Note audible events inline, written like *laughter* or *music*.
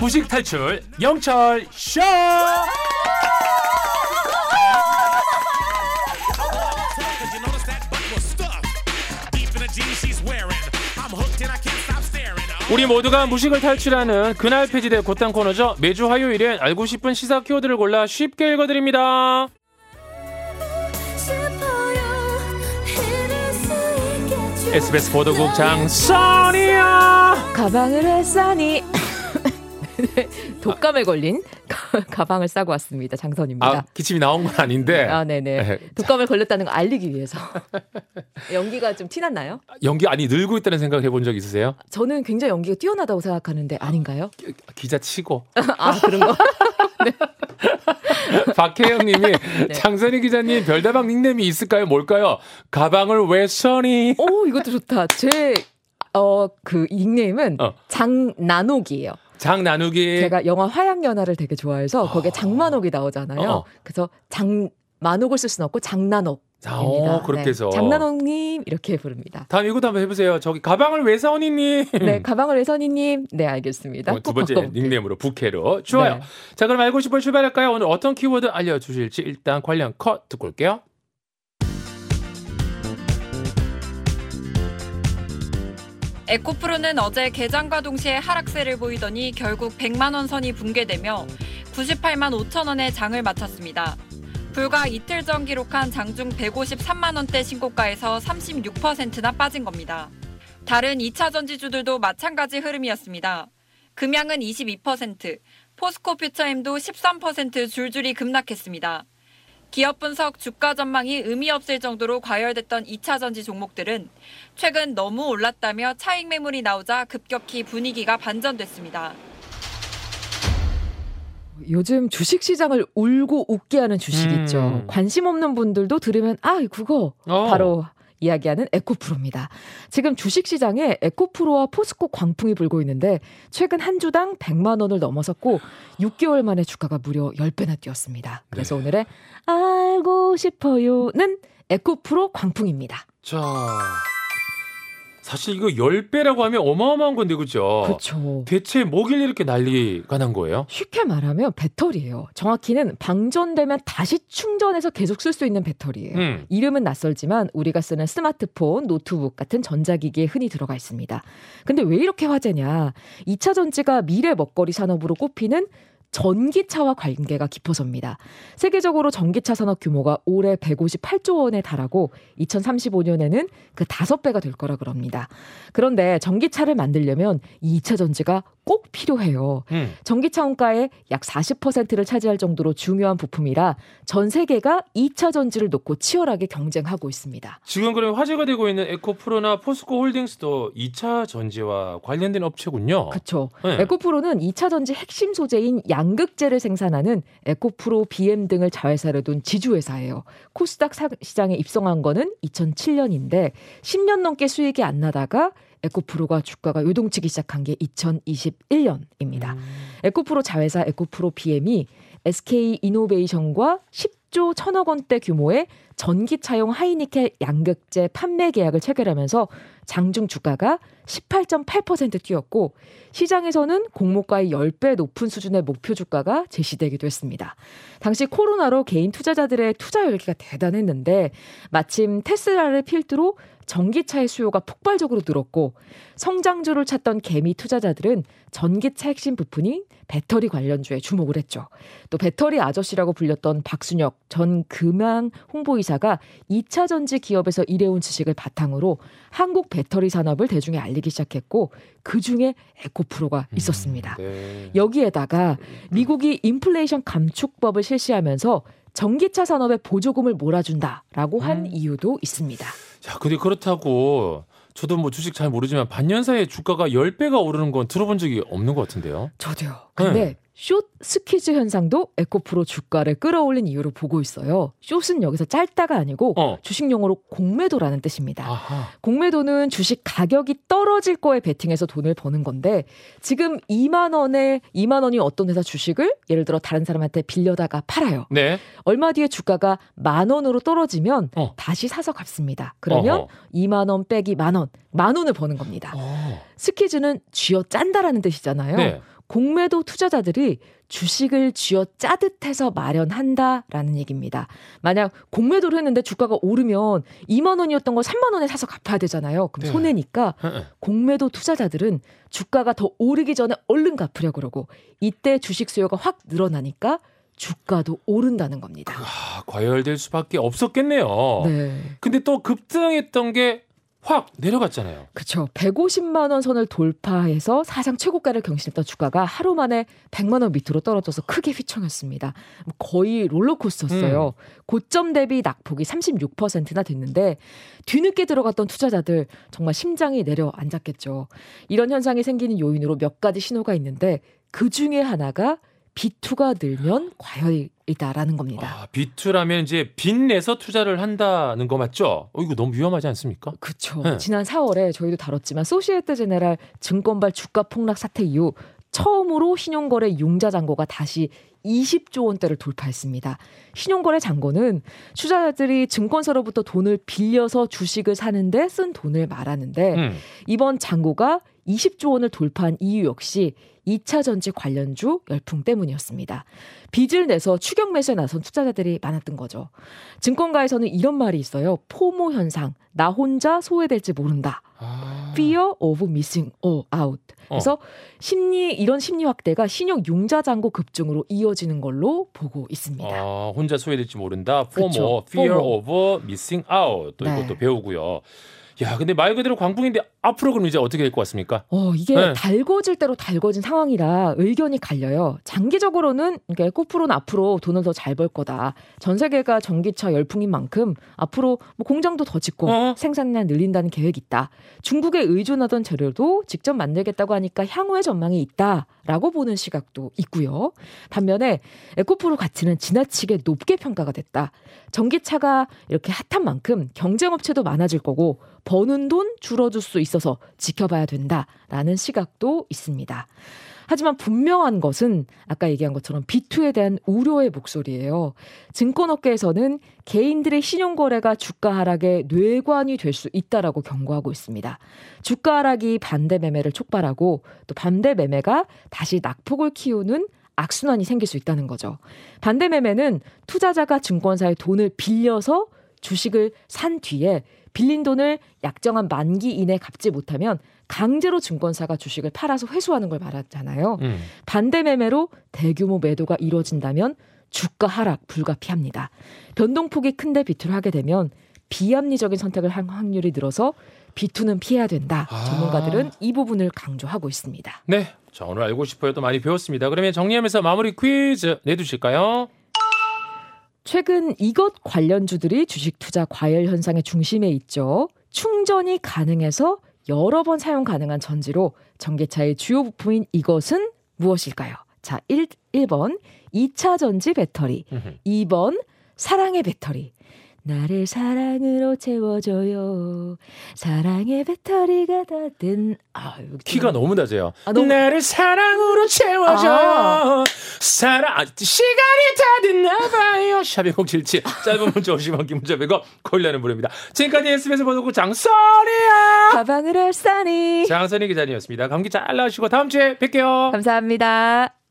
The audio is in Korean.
무식 탈출 영철 쇼. 우리 모두가 무식을 탈출하는 그날 폐지될 곧단 코너죠. 매주 화요일엔 알고 싶은 시사 키워드를 골라 쉽게 읽어드립니다. SBS 보도국 장선이야. 가방을 했사니 *laughs* 독감에 걸린 가방을 싸고 왔습니다. 장선입니다. 아, 기침이 나온 건 아닌데. 아, 네네. 네. 독감을 걸렸다는 거 알리기 위해서. *laughs* 연기가 좀 티났나요? 연기 아니 늘고 있다는 생각 해본 적 있으세요? 저는 굉장히 연기가 뛰어나다고 생각하는데 아닌가요? 기- 기자 치고. *laughs* 아, 그런 거? *laughs* 박혜영 님이 네. 장선희 기자님 별다방 닉네임이 있을까요? 뭘까요? 가방을 왜 써니? 오, 이것도 좋다. 제, 어, 그 닉네임은 어. 장나녹이에요. 장 나누기. 제가 영화 화양연화를 되게 좋아해서 거기에 장만옥이 나오잖아요. 어. 그래서 장만옥을 쓸 수는 없고 장난옥. 자, 어, 그렇게 해서. 장난옥님 이렇게 부릅니다. 다음 이것도 한번 해보세요. 저기 가방을 왜 써니님? 네, 가방을 해선이님. 네, 알겠습니다. 어, 두꼭 번째. 닉네임으로 부캐로 좋아요. 네. 자 그럼 알고 싶어 출발할까요? 오늘 어떤 키워드 알려주실지 일단 관련 컷 듣고 올게요. 에코프로는 어제 개장과 동시에 하락세를 보이더니 결국 100만 원 선이 붕괴되며 98만 5천 원의 장을 마쳤습니다. 불과 이틀 전 기록한 장중 153만 원대 신고가에서 36%나 빠진 겁니다. 다른 2차 전지주들도 마찬가지 흐름이었습니다. 금양은 22%, 포스코 퓨처엠도 13% 줄줄이 급락했습니다. 기업 분석 주가 전망이 의미 없을 정도로 과열됐던 2차 전지 종목들은 최근 너무 올랐다며 차익 매물이 나오자 급격히 분위기가 반전됐습니다. 요즘 주식 시장을 울고 웃게 하는 주식 음. 있죠. 관심 없는 분들도 들으면 아, 그거 어. 바로 이야기하는 에코프로입니다. 지금 주식 시장에 에코프로와 포스코 광풍이 불고 있는데 최근 한 주당 100만 원을 넘어섰고 6개월 만에 주가가 무려 10배나 뛰었습니다. 그래서 네. 오늘의 알고 싶어요는 에코프로 광풍입니다. 자 사실 이거 10배라고 하면 어마어마한 건데 그죠? 그렇죠. 대체 뭐길래 이렇게 난리가 난 거예요? 쉽게 말하면 배터리예요. 정확히는 방전되면 다시 충전해서 계속 쓸 수 있는 배터리예요. 음. 이름은 낯설지만 우리가 쓰는 스마트폰, 노트북 같은 전자기기에 흔히 들어가 있습니다. 근데 왜 이렇게 화제냐? 2차 전지가 미래 먹거리 산업으로 꼽히는 전기차와 관계가 깊어서입니다. 세계적으로 전기차 산업 규모가 올해 158조 원에 달하고 2035년에는 그 5배가 될 거라 그럽니다. 그런데 전기차를 만들려면 이 2차 전지가 꼭 필요해요. 음. 전기차 원가의 약 40%를 차지할 정도로 중요한 부품이라 전 세계가 2차 전지를 놓고 치열하게 경쟁하고 있습니다. 지금 그럼 화제가 되고 있는 에코프로나 포스코 홀딩스도 2차 전지와 관련된 업체군요. 그렇죠. 네. 에코프로는 2차 전지 핵심 소재인 양극재를 생산하는 에코프로, BM 등을 자회사로 둔 지주회사예요. 코스닥 사- 시장에 입성한 거는 2007년인데 10년 넘게 수익이 안 나다가 에코프로가 주가가 요동치기 시작한 게 2021년입니다. 음. 에코프로 자회사 에코프로 BM이 SK 이노베이션과 10조 1000억 원대 규모의 전기차용 하이니켈 양극재 판매 계약을 체결하면서 장중 주가가 18.8% 뛰었고 시장에서는 공모가의 10배 높은 수준의 목표 주가가 제시되기도 했습니다. 당시 코로나로 개인 투자자들의 투자 열기가 대단했는데 마침 테슬라를 필두로 전기차의 수요가 폭발적으로 늘었고 성장주를 찾던 개미 투자자들은 전기차 핵심 부품인 배터리 관련주에 주목을 했죠. 또 배터리 아저씨라고 불렸던 박순혁 전 금양 홍보이사가 2차 전지 기업에서 일해온 지식을 바탕으로 한국 배터리 산업을 대중에 알리기 시작했고 그 중에 에코프로가 있었습니다. 네. 여기에다가 미국이 인플레이션 감축법을 실시하면서 전기차 산업에 보조금을 몰아준다라고 한 음. 이유도 있습니다. 자, 근데 그렇다고 저도 뭐 주식 잘 모르지만 반년 사이에 주가가 10배가 오르는 건 들어본 적이 없는 것 같은데요. 저도요. 근데 숏 스퀴즈 현상도 에코프로 주가를 끌어올린 이유로 보고 있어요. 숏은 여기서 짧다가 아니고 어. 주식 용어로 공매도라는 뜻입니다. 아하. 공매도는 주식 가격이 떨어질 거에 베팅해서 돈을 버는 건데 지금 2만 원에 2만 원이 어떤 회사 주식을 예를 들어 다른 사람한테 빌려다가 팔아요. 네. 얼마 뒤에 주가가 만 원으로 떨어지면 어. 다시 사서 갚습니다. 그러면 어허. 2만 원 빼기 만 원, 만 원을 버는 겁니다. 어. 스퀴즈는 쥐어 짠다라는 뜻이잖아요. 네. 공매도 투자자들이 주식을 쥐어 짜듯해서 마련한다라는 얘기입니다. 만약 공매도를 했는데 주가가 오르면 2만 원이었던 걸 3만 원에 사서 갚아야 되잖아요. 그럼 네. 손해니까 응, 공매도 투자자들은 주가가 더 오르기 전에 얼른 갚으려 그러고 이때 주식 수요가 확 늘어나니까 주가도 오른다는 겁니다. 아, 과열될 수밖에 없었겠네요. 네. 근데 또 급등했던 게 확 내려갔잖아요. 그렇죠. 150만 원 선을 돌파해서 사상 최고가를 경신했던 주가가 하루 만에 100만 원 밑으로 떨어져서 크게 휘청였습니다. 거의 롤러코스터였어요. 고점 대비 낙폭이 36%나 됐는데 뒤늦게 들어갔던 투자자들 정말 심장이 내려앉았겠죠. 이런 현상이 생기는 요인으로 몇 가지 신호가 있는데 그 중에 하나가 B2가 늘면 과열 이다라는 겁니다. 아, 비투라면 이제 빚 내서 투자를 한다는 거 맞죠? 어, 이거 너무 위험하지 않습니까? 그렇죠. 네. 지난 4월에 저희도 다뤘지만 소시에트 제네랄 증권발 주가 폭락 사태 이후 처음으로 신용거래 융자 잔고가 다시 20조 원대를 돌파했습니다. 신용거래 잔고는 투자자들이 증권사로부터 돈을 빌려서 주식을 사는데 쓴 돈을 말하는데 음. 이번 잔고가 20조 원을 돌파한 이유 역시 2차 전지 관련주 열풍 때문이었습니다. 빚을 내서 추격 매수에 나선 투자자들이 많았던 거죠. 증권가에서는 이런 말이 있어요. 포모 현상. 나 혼자 소외될지 모른다. 아. Fear of missing out. 그래서 심리 이런 심리 확대가 신용 융자 잔고 급증으로 이어지는 걸로 보고 있습니다. 아, 혼자 소외될지 모른다. FOMO, 그쵸. Fear FOMO. of Missing Out. 또 네. 이것도 배우고요. 야, 근데 말 그대로 광풍인데 앞으로 그럼 이제 어떻게 될 것 같습니까? 어, 이게 네. 달궈질 대로 달궈진 상황이라 의견이 갈려요. 장기적으로는 그러니까 에코프로는 앞으로 돈을 더 잘 벌 거다. 전 세계가 전기차 열풍인 만큼 앞으로 뭐 공장도 더 짓고 어. 생산량 늘린다는 계획이 있다. 중국에 의존하던 재료도 직접 만들겠다고 하니까 향후의 전망이 있다라고 보는 시각도 있고요. 반면에 에코프로 가치는 지나치게 높게 평가가 됐다. 전기차가 이렇게 핫한 만큼 경쟁 업체도 많아질 거고 버는 돈 줄어들 수 있어서 지켜봐야 된다라는 시각도 있습니다. 하지만 분명한 것은 아까 얘기한 것처럼 B2에 대한 우려의 목소리예요. 증권업계에서는 개인들의 신용거래가 주가 하락의 뇌관이 될 수 있다라고 경고하고 있습니다. 주가 하락이 반대 매매를 촉발하고 또 반대 매매가 다시 낙폭을 키우는 악순환이 생길 수 있다는 거죠. 반대 매매는 투자자가 증권사에 돈을 빌려서 주식을 산 뒤에 빌린 돈을 약정한 만기 이내 갚지 못하면 강제로 증권사가 주식을 팔아서 회수하는 걸 말하잖아요. 음. 반대 매매로 대규모 매도가 이루어진다면 주가 하락 불가피합니다. 변동폭이 큰데 비투를 하게 되면 비합리적인 선택을 할 확률이 늘어서 비투는 피해야 된다. 아. 전문가들은 이 부분을 강조하고 있습니다. 네. 자, 오늘 알고 싶어요. 또 많이 배웠습니다. 그러면 정리하면서 마무리 퀴즈 내주실까요? 최근 이것 관련주들이 주식 투자 과열 현상의 중심에 있죠. 충전이 가능해서 여러 번 사용 가능한 전지로 전기차의 주요 부품인 이것은 무엇일까요? 자, 1, 1번 2차 전지 배터리, 2번 사랑의 배터리. 나를 사랑으로 채워줘요. 사랑의 배터리가 다된 아, 여기 키가 너무 낮아요. 아, 너무- 나를 사랑으로 채워줘. 아. 사랑 아, 시간이 다 됐나 봐요. 샤베077 짧은 문자 50원 긴 문자 100원 콜라는 부릅니다. 지금까지 SBS 보도국 장선이야. 가방을 알싸니 장선희 기자님이었습니다. 감기 잘 나으시고 다음 주에 뵐게요. 감사합니다.